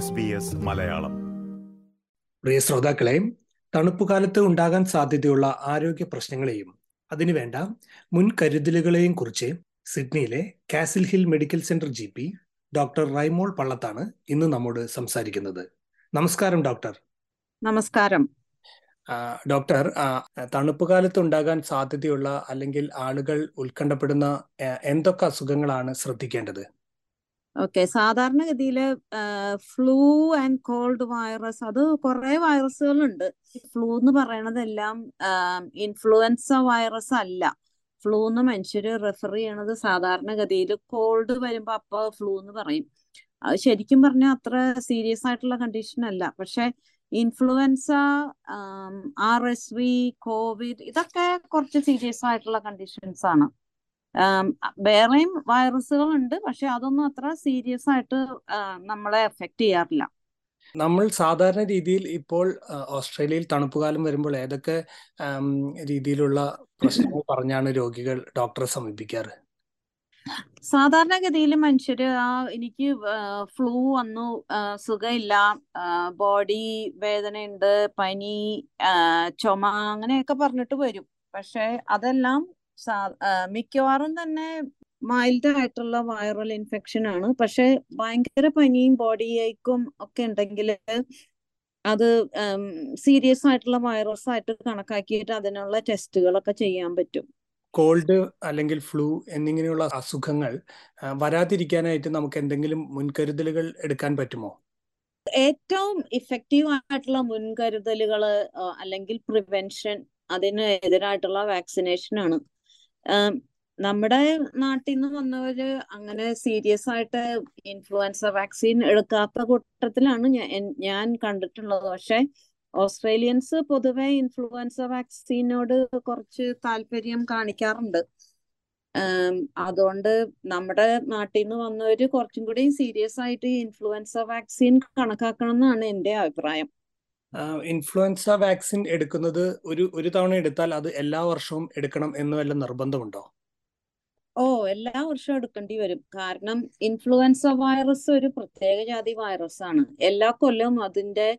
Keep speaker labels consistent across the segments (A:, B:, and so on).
A: S B S Malayalam.
B: പ്രിയ ശ്രോതാക്കളെ തണുപ്പുകാലത്ത് ഉണ്ടാകാൻ സാധ്യതയുള്ള ആരോഗ്യ പ്രശ്നങ്ങളെയും അതിനുവേണ്ട മുൻകരുതലുകളെയും കുറിച്ച് സിഡ്നിയിലെ Castle Hill medical centre G P doctor Raimol പള്ളത്താണ് ഇന്ന് നമ്മോട് സംസാരിക്കുന്നത്. നമസ്കാരം ഡോക്ടർ.
C: നമസ്കാരം.
B: ഡോക്ടർ തണുപ്പ് കാലത്ത് ഉണ്ടാകാൻ സാധ്യതയുള്ള അല്ലെങ്കിൽ ആളുകൾ ഉത്കണ്ഠപ്പെടുന്ന എന്തൊക്കെ അസുഖങ്ങളാണ് ശ്രദ്ധിക്കേണ്ടത്?
C: ഓക്കെ. സാധാരണഗതിയിൽ ഫ്ലൂ ആൻഡ് കോൾഡ് വൈറസ് അത് കുറെ വൈറസുകളുണ്ട്. ഫ്ലൂ എന്ന് പറയണതെല്ലാം ഇൻഫ്ലുവൻസ വൈറസ് അല്ല. ഫ്ലൂ എന്ന് മനുഷ്യര് റെഫർ ചെയ്യണത് സാധാരണഗതിയിൽ കോൾഡ് വരുമ്പോ അപ്പൊ ഫ്ലൂ എന്ന് പറയും. അത് ശരിക്കും പറഞ്ഞാൽ അത്ര സീരിയസ് ആയിട്ടുള്ള കണ്ടീഷൻ അല്ല. പക്ഷെ influenza R S V covid ഇതൊക്കെ കുറച്ച് സീരിയസ് ആയിട്ടുള്ള കണ്ടീഷൻസ് ആണ് വേറെയും വൈറസുകൾ ഉണ്ട് പക്ഷെ അതൊന്നും അത്ര സീരിയസ് ആയിട്ട് നമ്മളെ എഫക്ട് ചെയ്യാറില്ല.
B: നമ്മൾ സാധാരണ രീതിയിൽ ഇപ്പോൾ ഓസ്ട്രേലിയയിൽ ഓസ്ട്രേലിയയിൽ തണുപ്പുകാലം വരുമ്പോൾ ഏതൊക്കെ രീതിയിലുള്ള പ്രശ്നങ്ങൾ പറഞ്ഞാണ് രോഗികൾ ഡോക്ടറെ സമീപിക്കാറ്?
C: സാധാരണഗതിയിൽ മനുഷ്യര് ആ എനിക്ക് ഫ്ലൂ വന്നു സുഖമില്ല ബോഡി വേദനയുണ്ട് പനി ചുമ അങ്ങനെയൊക്കെ പറഞ്ഞിട്ട് വരും. പക്ഷെ അതെല്ലാം മിക്കവാറും തന്നെ മൈൽഡ് ആയിട്ടുള്ള വൈറൽ ഇൻഫെക്ഷൻ ആണ്. പക്ഷെ ഭയങ്കര പനിയും ബോഡി ഏക്കും ഒക്കെ ഉണ്ടെങ്കിൽ അത് സീരിയസ് ആയിട്ടുള്ള വൈറസ് ആയിട്ട് കണക്കാക്കിയിട്ട് അതിനുള്ള ടെസ്റ്റുകളൊക്കെ ചെയ്യാൻ പറ്റും.
B: കോൾഡ് അല്ലെങ്കിൽ ഫ്ലൂ എന്നിങ്ങനെയുള്ള അസുഖങ്ങൾ വരാതിരിക്കാനായിട്ട് നമുക്ക് എന്തെങ്കിലും മുൻകരുതലുകൾ എടുക്കാൻ പറ്റുമോ?
C: ഏറ്റവും ഇഫക്റ്റീവ് ആയിട്ടുള്ള മുൻകരുതലുകൾ അല്ലെങ്കിൽ പ്രിവെൻഷൻ അതിന് എതിരായിട്ടുള്ള വാക്സിനേഷൻ ആണ്. നമ്മുടെ നാട്ടിൽ നിന്ന് വന്നവര് അങ്ങനെ സീരിയസ് ആയിട്ട് ഇൻഫ്ലുവൻസ വാക്സിൻ എടുക്കാത്ത കൂട്ടത്തിലാണ് ഞാൻ കണ്ടിട്ടുള്ളത്. പക്ഷെ ഓസ്ട്രേലിയൻസ് പൊതുവെ ഇൻഫ്ലുവൻസ വാക്സിനോട് കുറച്ച് താല്പര്യം കാണിക്കാറുണ്ട്. അതുകൊണ്ട് നമ്മുടെ നാട്ടിൽ നിന്ന് വന്നവര് കുറച്ചും കൂടി സീരിയസ് ആയിട്ട് ഇൻഫ്ലുവൻസ വാക്സിൻ കണക്കാക്കണം എന്നാണ് എന്റെ അഭിപ്രായം.
B: ഇൻഫ്ലുവൻസ വാക്സിൻ എടുക്കുന്നത് ഒരു ഒരു തവണ എടുത്താൽ അത് എല്ലാ വർഷവും എടുക്കണം എന്ന് വല്ല നിർബന്ധമുണ്ടോ?
C: ഓ എല്ലാ വർഷവും എടുക്കേണ്ടി വരും. കാരണം ഇൻഫ്ലുവൻസ വൈറസ് ഒരു പ്രത്യേക ജാതി വൈറസ് ആണ്. എല്ലാ കൊല്ലവും അതിന്റെ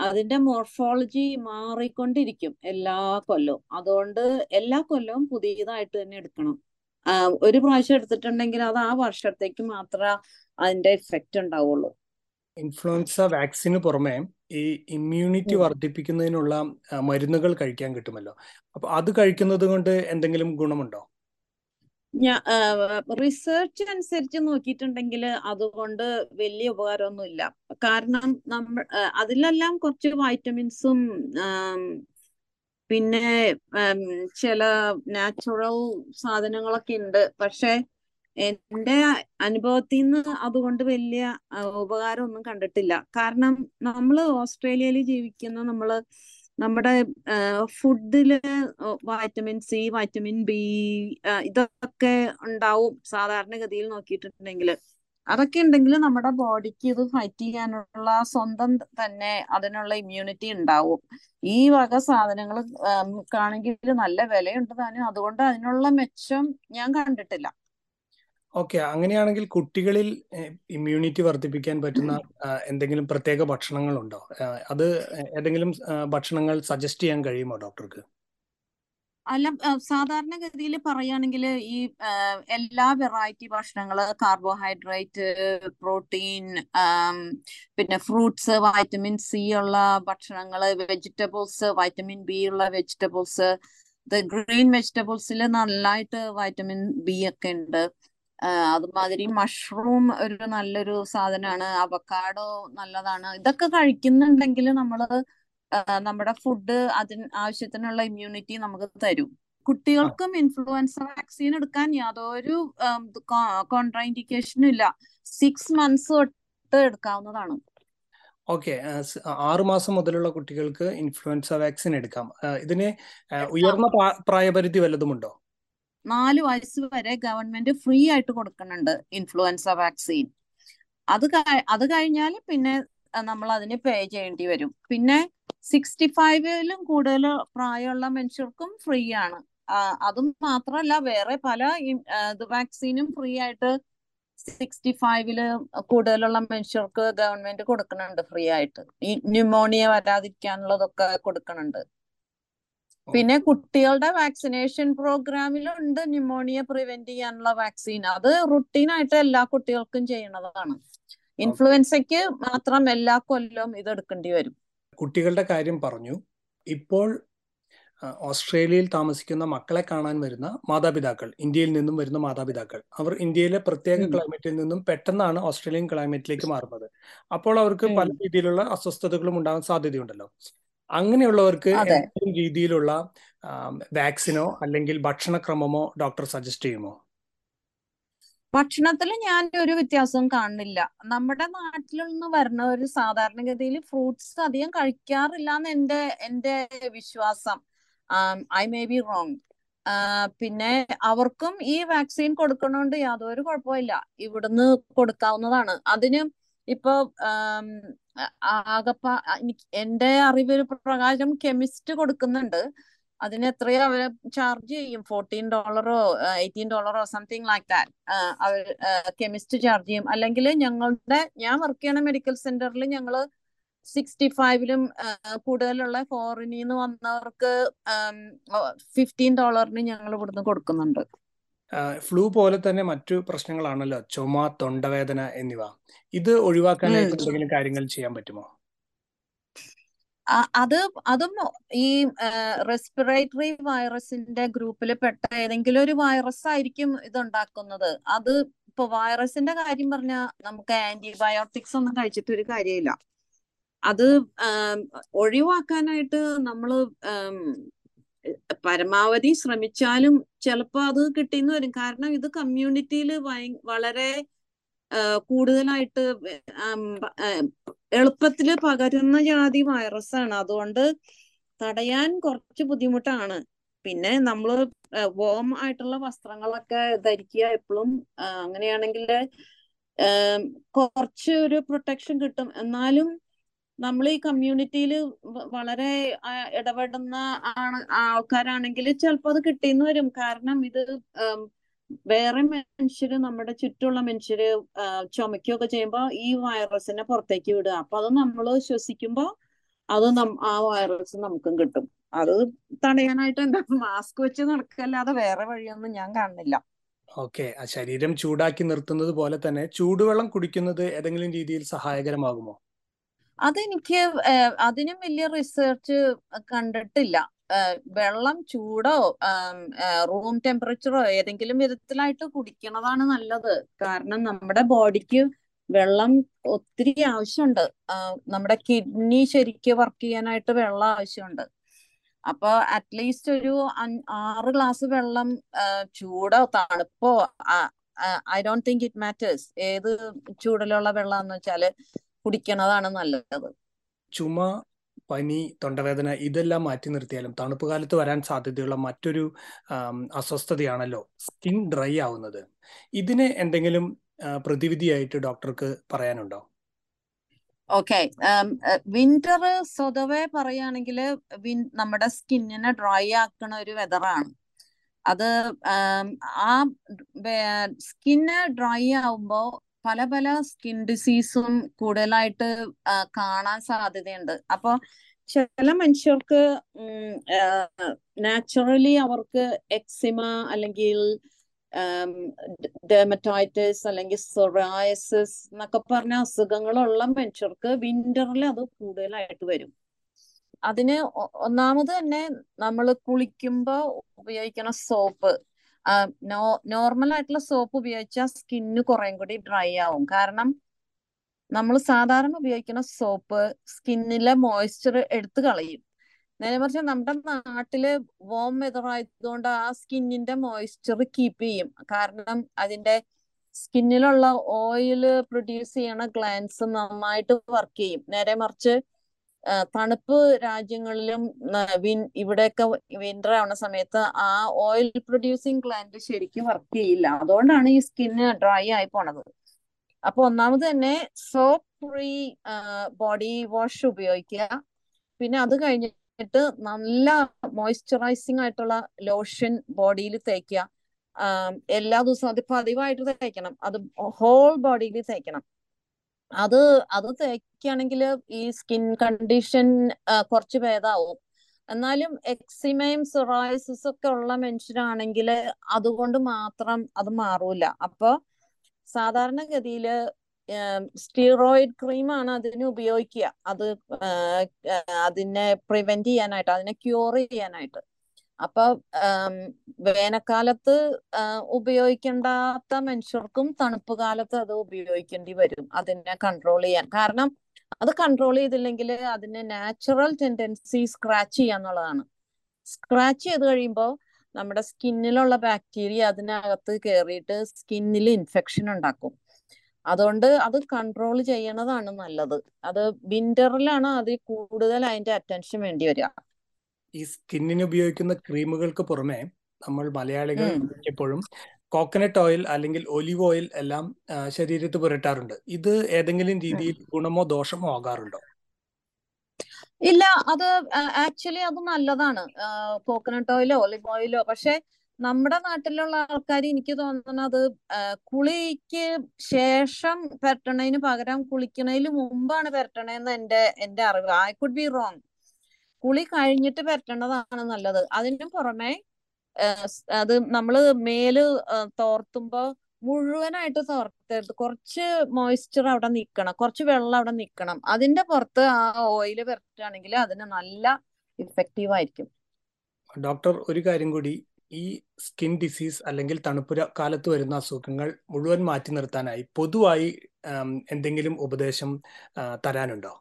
C: അതിന്റെ മോർഫോളജി മാറിക്കൊണ്ടിരിക്കും എല്ലാ കൊല്ലവും. അതുകൊണ്ട് എല്ലാ കൊല്ലവും പുതിയതായിട്ട് തന്നെ എടുക്കണം. ഒരു പ്രാവശ്യം എടുത്തിട്ടുണ്ടെങ്കിൽ അത് ആ വർഷത്തേക്ക് മാത്രമേ അതിന്റെ ഇഫക്റ്റ് ഉണ്ടാവുള്ളൂ.
B: ഇൻഫ്ലുവൻസ വാക്സിന് പുറമെ ഈ ഇമ്മ്യൂണിറ്റി വർദ്ധിപ്പിക്കുന്നതിനുള്ള ആ, മരുന്നുകൾ കഴിക്കാൻ കിട്ടുമല്ലോ. അപ്പൊ അത് കഴിക്കുന്നത് കൊണ്ട് എന്തെങ്കിലും ഗുണമുണ്ടോ?
C: ഞാ റിസർച്ച് അനുസരിച്ച് നോക്കിയിട്ടുണ്ടെങ്കിൽ അതുകൊണ്ട് വലിയ ഉപകാരമൊന്നുമില്ല. കാരണം നമ്മൾ അതിലെല്ലാം കുറച്ച് വൈറ്റമിൻസും പിന്നെ ചില നാച്ചുറൽ സാധനങ്ങളൊക്കെ ഉണ്ട്. പക്ഷെ എന്റെ അനുഭവത്തിൽ നിന്ന് അതുകൊണ്ട് വലിയ ഉപകാരം ഒന്നും കണ്ടിട്ടില്ല. കാരണം നമ്മൾ ഓസ്ട്രേലിയയിൽ ജീവിക്കുന്ന നമ്മൾ നമ്മുടെ ഫുഡിൽ വൈറ്റമിൻ സി വൈറ്റമിൻ ബി ഇതൊക്കെ ഉണ്ടാവും സാധാരണഗതിയിൽ നോക്കിയിട്ടുണ്ടെങ്കിൽ അതൊക്കെ ഉണ്ടെങ്കിൽ നമ്മുടെ ബോഡിക്ക് ഇത് ഫൈറ്റ് ചെയ്യാനുള്ള സ്വന്തം തന്നെ അതിനുള്ള ഇമ്മ്യൂണിറ്റി ഉണ്ടാവും. ഈ വക സാധനങ്ങൾ കാണെങ്കിൽ നല്ല വിലയുണ്ട് താനും. അതുകൊണ്ട് അതിനുള്ള മെച്ചം ഞാൻ കണ്ടിട്ടില്ല.
B: ഓക്കെ അങ്ങനെയാണെങ്കിൽ കുട്ടികളിൽ ഇമ്മ്യൂണിറ്റി വർദ്ധിപ്പിക്കാൻ പറ്റുന്ന എന്തെങ്കിലും പ്രത്യേക ഭക്ഷണങ്ങളുണ്ടോ? അത് ഏതെങ്കിലും ഭക്ഷണങ്ങൾ സജസ്റ്റ് ചെയ്യാൻ കഴിയുമോ ഡോക്ടർക്ക്?
C: അല്ല സാധാരണഗതിയിൽ പറയുകയാണെങ്കിൽ ഈ എല്ലാ വെറൈറ്റി ഭക്ഷണങ്ങൾ കാർബോഹൈഡ്രേറ്റ് പ്രോട്ടീൻ പിന്നെ ഫ്രൂട്ട്സ് വൈറ്റമിൻ സി ഉള്ള ഭക്ഷണങ്ങൾ വെജിറ്റബിൾസ് വൈറ്റമിൻ ബി ഉള്ള വെജിറ്റബിൾസ് ഗ്രീൻ വെജിറ്റബിൾസിൽ നന്നായിട്ട് വൈറ്റമിൻ ബി ഒക്കെ ഉണ്ട്. അതുമാതിരി മഷ്റൂം ഒരു നല്ലൊരു സാധനമാണ് അവക്കാഡോ നല്ലതാണ്. ഇതൊക്കെ കഴിക്കുന്നുണ്ടെങ്കിൽ നമ്മൾ നമ്മുടെ ഫുഡ് അതിന് ആവശ്യത്തിനുള്ള ഇമ്മ്യൂണിറ്റി നമുക്ക് തരും. കുട്ടികൾക്കും ഇൻഫ്ലുവൻസ വാക്സിൻ എടുക്കാൻ യാതൊരു കോൺട്രാൻഡിക്കേഷനും ഇല്ല. സിക്സ് മന്ത്സ് തൊട്ട് എടുക്കാവുന്നതാണ്.
B: ഓക്കെ. ആറു മാസം മുതലുള്ള കുട്ടികൾക്ക് ഇൻഫ്ലുവൻസ വാക്സിൻ എടുക്കാം. ഇതിന് ഉയർന്ന പ്രായപരിധി വല്ലതുമുണ്ടോ?
C: നാല് വയസ്സ് വരെ ഗവൺമെന്റ് ഫ്രീ ആയിട്ട് കൊടുക്കുന്നുണ്ട് ഇൻഫ്ലുവൻസ വാക്സിൻ അത് അത് കഴിഞ്ഞാൽ പിന്നെ നമ്മൾ അതിന് പേ ചെയ്യേണ്ടി വരും. പിന്നെ സിക്സ്റ്റി ഫൈവിലും കൂടുതൽ പ്രായമുള്ള മനുഷ്യർക്കും ഫ്രീ ആണ്. അതും മാത്രമല്ല വേറെ പല വാക്സിനും ഫ്രീ ആയിട്ട് സിക്സ്റ്റി ഫൈവിൽ കൂടുതലുള്ള മനുഷ്യർക്ക് ഗവൺമെന്റ് കൊടുക്കുന്നുണ്ട് ഫ്രീ ആയിട്ട്. ഈ ന്യൂമോണിയ വരാതിരിക്കാനുള്ളതൊക്കെ കൊടുക്കുന്നുണ്ട്. പിന്നെ കുട്ടികളുടെ വാക്സിനേഷൻ പ്രോഗ്രാമിലുണ്ട് ന്യൂമോണിയ പ്രിവെന്റ് ചെയ്യാനുള്ള വാക്സിൻ. അത് റുട്ടീൻ ആയിട്ട് എല്ലാ കുട്ടികൾക്കും ചെയ്യണതാണ്. ഇൻഫ്ലുവൻസയ്ക്ക് മാത്രം എല്ലാ കൊല്ലവും ഇത് എടുക്കേണ്ടി വരും.
B: കുട്ടികളുടെ കാര്യം പറഞ്ഞു. ഇപ്പോൾ ഓസ്ട്രേലിയയിൽ താമസിക്കുന്ന മക്കളെ കാണാൻ വരുന്ന മാതാപിതാക്കൾ ഇന്ത്യയിൽ നിന്നും വരുന്ന മാതാപിതാക്കൾ അവർ ഇന്ത്യയിലെ പ്രത്യേക ക്ലൈമറ്റിൽ നിന്നും പെട്ടെന്നാണ് ഓസ്ട്രേലിയൻ ക്ലൈമറ്റിലേക്ക് മാറുന്നത്. അപ്പോൾ അവർക്ക് പല രീതിയിലുള്ള അസ്വസ്ഥതകളും ഉണ്ടാകാൻ സാധ്യതയുണ്ടല്ലോ. അങ്ങനെയുള്ളവർക്ക് എന്തെങ്കിലും രീതിയിലുള്ള വാക്സിനോ അല്ലെങ്കിൽ ഭക്ഷണക്രമമോ ഡോക്ടർ സജസ്റ്റ് ചെയ്യുമോ?
C: ഭക്ഷണത്തിൽ ഞാൻ ഒരു വ്യത്യാസവും കാണുന്നില്ല. നമ്മുടെ നാട്ടിൽ നിന്ന് വരുന്ന ഒരു സാധാരണഗതിയിൽ ഫ്രൂട്ട്സ് അധികം കഴിക്കാറില്ല എന്ന് എന്റെ എന്റെ വിശ്വാസം ഐ മേ ബി റോങ്. പിന്നെ അവർക്കും ഈ വാക്സിൻ കൊടുക്കണോണ്ട് യാതൊരു കുഴപ്പമില്ല ഇവിടുന്ന് കൊടുക്കാവുന്നതാണ്. അതിന് ഇപ്പൊ ആകപ്പ എന്റെ അറിവ് പ്രകാരം കെമിസ്റ്റ് കൊടുക്കുന്നുണ്ട്. അതിന് എത്രയോ അവർ ചാർജ് ചെയ്യും. ഫോർട്ടീൻ ഡോളറോ എയ്റ്റീൻ ഡോളറോ സംതിങ് ലൈക്ക് ദാറ്റ് അവർ കെമിസ്റ്റ് ചാർജ് ചെയ്യും. അല്ലെങ്കിൽ ഞങ്ങളുടെ ഞാൻ വർക്ക് ചെയ്യണ മെഡിക്കൽ സെന്ററിൽ ഞങ്ങൾ സിക്സ്റ്റി ഫൈവിലും കൂടുതലുള്ള ഫോറിനിൽ നിന്ന് വന്നവർക്ക് ഫിഫ്റ്റീൻ ഡോളറിന് ഞങ്ങൾ ഇവിടുന്ന് കൊടുക്കുന്നുണ്ട്.
B: ഫ്ലൂ പോലെ തന്നെ മറ്റു പ്രശ്നങ്ങളാണല്ലോ. ചുമ തൊണ്ടവേദന എന്നിവ. ഇത് ഒഴിവാക്കാനായിട്ട് എന്തെങ്കിലും കാര്യങ്ങൾ ചെയ്യാൻ പറ്റുമോ?
C: അത് അതും ഈ റെസ്പിറേറ്ററി വൈറസിന്റെ ഗ്രൂപ്പിൽ പെട്ട ഏതെങ്കിലും ഒരു വൈറസ് ആയിരിക്കും ഇത് ഉണ്ടാക്കുന്നത് അത് ഇപ്പൊ വൈറസിന്റെ കാര്യം പറഞ്ഞാൽ നമുക്ക് ആന്റിബയോട്ടിക്സ് ഒന്നും കഴിച്ചിട്ട് ഒരു കാര്യമില്ല. അത് ഒഴിവാക്കാനായിട്ട് നമ്മൾ പരമാവധി ശ്രമിച്ചാലും ചിലപ്പോ അത് കിട്ടിയെന്ന് വരും. കാരണം ഇത് കമ്മ്യൂണിറ്റിയിൽ വളരെ കൂടുതലായിട്ട് എളുപ്പത്തിൽ പകരുന്ന ജാതി വൈറസ് ആണ് അതുകൊണ്ട് തടയാൻ കുറച്ച് ബുദ്ധിമുട്ടാണ്. പിന്നെ നമ്മൾ വോം ആയിട്ടുള്ള വസ്ത്രങ്ങളൊക്കെ ധരിക്കുക എപ്പോഴും അങ്ങനെയാണെങ്കിൽ കുറച്ച് ഒരു പ്രൊട്ടക്ഷൻ കിട്ടും. എന്നാലും നമ്മൾ ഈ കമ്മ്യൂണിറ്റിയിൽ വളരെ ഇടപെടുന്ന ആൾക്കാരാണെങ്കിൽ ചിലപ്പോൾ അത് കിട്ടിയെന്ന് വരും. കാരണം ഇത് വേറെ മനുഷ്യര് നമ്മുടെ ചുറ്റുമുള്ള മനുഷ്യര് ചുമക്കുകയൊക്കെ ചെയ്യുമ്പോൾ ഈ വൈറസിനെ പുറത്തേക്ക് വിടുക. അപ്പൊ അത് നമ്മൾ ശ്വസിക്കുമ്പോൾ അത് ആ വൈറസ് നമുക്കും കിട്ടും. അത് തടയാനായിട്ട് എന്താ മാസ്ക് വെച്ച് നടക്കല്ലാതെ വേറെ വഴിയൊന്നും ഞാൻ കാണുന്നില്ല.
B: ഓക്കെ. ശരീരം ചൂടാക്കി നിർത്തുന്നത് പോലെ തന്നെ ചൂടുവെള്ളം കുടിക്കുന്നത് ഏതെങ്കിലും രീതിയിൽ സഹായകരമാകുമോ?
C: അതെനിക്ക് അതിനും വലിയ റിസർച്ച് കണ്ടിട്ടില്ല. വെള്ളം ചൂടോ റൂം ടെമ്പറേച്ചറോ ഏതെങ്കിലും വിധത്തിലായിട്ട് കുടിക്കുന്നതാണ് നല്ലത്. കാരണം നമ്മുടെ ബോഡിക്ക് വെള്ളം ഒത്തിരി ആവശ്യമുണ്ട്. നമ്മുടെ കിഡ്നി ശരിക്ക് വർക്ക് ചെയ്യാനായിട്ട് വെള്ളം ആവശ്യമുണ്ട്. അപ്പൊ അറ്റ്ലീസ്റ്റ് ഒരു ആറ് ഗ്ലാസ് വെള്ളം ചൂടോ തണുപ്പോ I don't think it matters. ഏത് ചൂടിലുള്ള വെള്ളം എന്ന് വെച്ചാൽ കുടിക്കണതാണ് നല്ലത്.
B: ചുമ പനി തൊണ്ടവേദന ഇതെല്ലാം മാറ്റി നിർത്തിയാലും തണുപ്പ് കാലത്ത് വരാൻ സാധ്യതയുള്ള മറ്റൊരു അസ്വസ്ഥതയാണല്ലോ സ്കിൻ ഡ്രൈ ആവുന്നത്. ഇതിന് എന്തെങ്കിലും പ്രതിവിധിയായിട്ട് ഡോക്ടർക്ക് പറയാനുണ്ടോ?
C: ഓക്കെ വിന്റർ സ്വതവേ പറയുകയാണെങ്കിൽ നമ്മുടെ സ്കിന്നിനെ ഡ്രൈ ആക്കുന്ന ഒരു വെതറാണ്. അത് ആ സ്കിന്ന് ഡ്രൈ ആവുമ്പോൾ പല പല സ്കിൻ ഡിസീസും കൂടുതലായിട്ട് കാണാൻ സാധ്യതയുണ്ട്. അപ്പൊ ചില മനുഷ്യർക്ക് നാച്ചുറലി അവർക്ക് എക്സിമ അല്ലെങ്കിൽ ഡെമറ്റൈറ്റിസ് അല്ലെങ്കിൽ സൊറായസിസ് എന്നൊക്കെ പറഞ്ഞ അസുഖങ്ങളുള്ള മനുഷ്യർക്ക് വിന്ററിൽ അത് കൂടുതലായിട്ട് വരും. അതിന് ഒന്നാമത് തന്നെ നമ്മൾ കുളിക്കുമ്പോൾ ഉപയോഗിക്കുന്ന സോപ്പ് നോർമൽ ആയിട്ടുള്ള സോപ്പ് ഉപയോഗിച്ചാൽ സ്കിന്ന് കുറേം കൂടി ഡ്രൈ ആവും. കാരണം നമ്മൾ സാധാരണ ഉപയോഗിക്കുന്ന സോപ്പ് സ്കിന്നിലെ മോയ്സ്ചർ എടുത്തു കളയും. നേരെ മറിച്ച് നമ്മുടെ നാട്ടിൽ വോം വെതർ ആയതുകൊണ്ട് ആ സ്കിന്നിന്റെ മോയ്സ്ചർ കീപ്പ് ചെയ്യും. കാരണം അതിന്റെ സ്കിന്നിലുള്ള ഓയിൽ പ്രൊഡ്യൂസ് ചെയ്യണ ഗ്ലാൻസ് നന്നായിട്ട് വർക്ക് ചെയ്യും. നേരെ മറിച്ച് തണുപ്പ് രാജ്യങ്ങളിലും ഇവിടെയൊക്കെ വിന്റർ ആവുന്ന സമയത്ത് ആ ഓയിൽ പ്രൊഡ്യൂസിങ് പ്ലാന്റ് ശരിക്കും വർക്ക് ചെയ്യില്ല. അതുകൊണ്ടാണ് ഈ സ്കിന്ന് ഡ്രൈ ആയി പോണത്. അപ്പൊ ഒന്നാമത് തന്നെ സോപ്പ് ഫ്രീ ബോഡി വാഷ് ഉപയോഗിക്കുക. പിന്നെ അത് കഴിഞ്ഞിട്ട് നല്ല മോയ്സ്ചറൈസിങ് ആയിട്ടുള്ള ലോഷൻ ബോഡിയിൽ തേക്കുക. എല്ലാ ദിവസവും അത് പതിവായിട്ട് തേക്കണം. അത് ഹോൾ ബോഡിയിൽ തേക്കണം. അത് അത് തേക്കുകയാണെങ്കിൽ ഈ സ്കിൻ കണ്ടീഷൻ കുറച്ച് ഭേദാവും. എന്നാലും എക്സിമയും സൊറായസിസ് ഒക്കെ ഉള്ള മനുഷ്യരാണെങ്കിൽ അതുകൊണ്ട് മാത്രം അത് മാറൂല. അപ്പൊ സാധാരണഗതിയിൽ സ്റ്റീറോയിഡ് ക്രീമാണ് അതിന് ഉപയോഗിക്കുക. അത് അതിനെ പ്രിവെന്റ് ചെയ്യാനായിട്ട് അതിനെ ക്യൂർ ചെയ്യാനായിട്ട്. അപ്പൊ വേനൽക്കാലത്ത് ഉപയോഗിക്കേണ്ടാത്ത മനുഷ്യർക്കും തണുപ്പ് കാലത്ത് അത് ഉപയോഗിക്കേണ്ടി വരും. അതിനെ കൺട്രോൾ ചെയ്യാൻ. കാരണം അത് കൺട്രോൾ ചെയ്തില്ലെങ്കിൽ അതിന് നാച്ചുറൽ ടെൻഡൻസി സ്ക്രാച്ച് ചെയ്യാന്നുള്ളതാണ് സ്ക്രാച്ച് ചെയ്ത് കഴിയുമ്പോൾ നമ്മുടെ സ്കിന്നിലുള്ള ബാക്ടീരിയ അതിനകത്ത് കയറിയിട്ട് സ്കിന്നിൽ ഇൻഫെക്ഷൻ ഉണ്ടാക്കും. അതുകൊണ്ട് അത് കൺട്രോൾ ചെയ്യണതാണ് നല്ലത്. അത് വിന്ററിലാണ് അതിൽ കൂടുതൽ അതിന്റെ അറ്റൻഷൻ വേണ്ടി വരിക.
B: ഈ സ്കിന്നിന് ഉപയോഗിക്കുന്ന ക്രീമുകൾക്ക് പുറമെ നമ്മൾ മലയാളികൾ എപ്പോഴും കോക്കനട്ട് ഓയിൽ അല്ലെങ്കിൽ ഒലിവ് ഓയിൽ എല്ലാം ശരീരത്ത് പുരട്ടാറുണ്ട്. ഇത് ഏതെങ്കിലും രീതിയിൽ ഗുണമോ ദോഷമോ ആകാറുണ്ടോ?
C: ഇല്ല അത് ആക്ച്വലി അത് നല്ലതാണ്. കോക്കനട്ട് ഓയിലോ ഒലിവ് ഓയിലോ. പക്ഷെ നമ്മുടെ നാട്ടിലുള്ള ആൾക്കാർ എനിക്ക് തോന്നുന്നത് കുളിക്ക് ശേഷം പെരട്ടണതിന് പകരം കുളിക്കണതിന് മുമ്പാണ് പെരട്ടണേന്ന് എന്റെ എന്റെ അറിവ്. ഐ കുഡ് ബി റോങ് കുളി കഴിഞ്ഞിട്ട് പെരട്ടണതാണ് നല്ലത്. അതിനു പുറമെ അത് നമ്മൾ മേൽ തോർത്തുമ്പോ മുഴുവനായിട്ട് തോർത്തരുത് കുറച്ച് മോയ്സ്ചർ അവിടെ നിൽക്കണം കുറച്ച് വെള്ളം അവിടെ നിൽക്കണം അതിന്റെ പുറത്ത് ആ ഓയിൽ പെരട്ടുകയാണെങ്കിൽ അതിന് നല്ല ഇഫക്റ്റീവ് ആയിരിക്കും.
B: ഡോക്ടർ ഒരു കാര്യം കൂടി. ഈ സ്കിൻ ഡിസീസ് അല്ലെങ്കിൽ തണുപ്പുര കാലത്ത് വരുന്ന അസുഖങ്ങൾ മുഴുവൻ മാറ്റി നിർത്താനായി പൊതുവായി എന്തെങ്കിലും ഉപദേശം തരാനുണ്ടോ?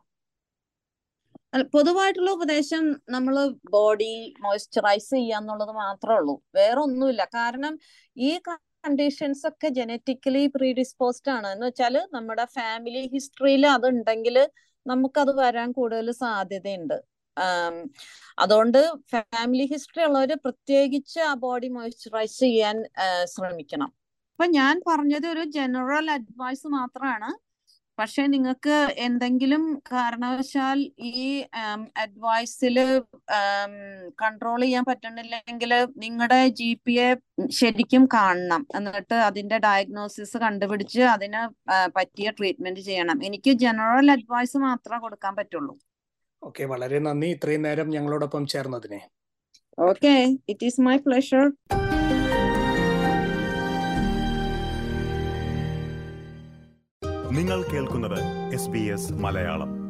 C: പൊതുവായിട്ടുള്ള ഉപദേശം നമ്മൾ ബോഡി മോയ്സ്ചറൈസ് ചെയ്യാന്നുള്ളത് മാത്രമേ ഉള്ളൂ. വേറെ ഒന്നുമില്ല കാരണം ഈ കണ്ടീഷൻസ് ഒക്കെ ജനറ്റിക്കലി പ്രീഡിസ്പോസ്ഡ് ആണ്. എന്ന് വെച്ചാൽ നമ്മുടെ ഫാമിലി ഹിസ്റ്ററിയിൽ അത് ഉണ്ടെങ്കിൽ നമുക്കത് വരാൻ കൂടുതൽ സാധ്യതയുണ്ട്. അതുകൊണ്ട് ഫാമിലി ഹിസ്റ്ററി ഉള്ളവർ പ്രത്യേകിച്ച് ആ ബോഡി മോയ്സ്ചറൈസ് ചെയ്യാൻ ശ്രമിക്കണം. അപ്പൊ ഞാൻ പറഞ്ഞത് ഒരു ജനറൽ അഡ്വൈസ് മാത്രമാണ്. പക്ഷെ നിങ്ങൾക്ക് എന്തെങ്കിലും കാരണവശാൽ ഈ അഡ്വൈസിൽ കൺട്രോൾ ചെയ്യാൻ പറ്റണില്ലെങ്കിൽ നിങ്ങളുടെ ജി പി എ ശരിക്കും കാണണം. എന്നിട്ട് അതിന്റെ ഡയഗ്നോസിസ് കണ്ടുപിടിച്ച് അതിന് പറ്റിയ ട്രീറ്റ്മെന്റ് ചെയ്യണം. എനിക്ക് ജനറൽ അഡ്വൈസ് മാത്രമേ കൊടുക്കാൻ പറ്റുള്ളൂ.
B: ഓക്കെ വളരെ നന്ദി. ഇത്രയും നേരം ഞങ്ങളോടൊപ്പം ചേർന്നതിനെ.
C: Okay it is my pleasure
A: നിങ്ങൾ കേൾക്കുന്നത് എസ് ബി എസ് മലയാളം.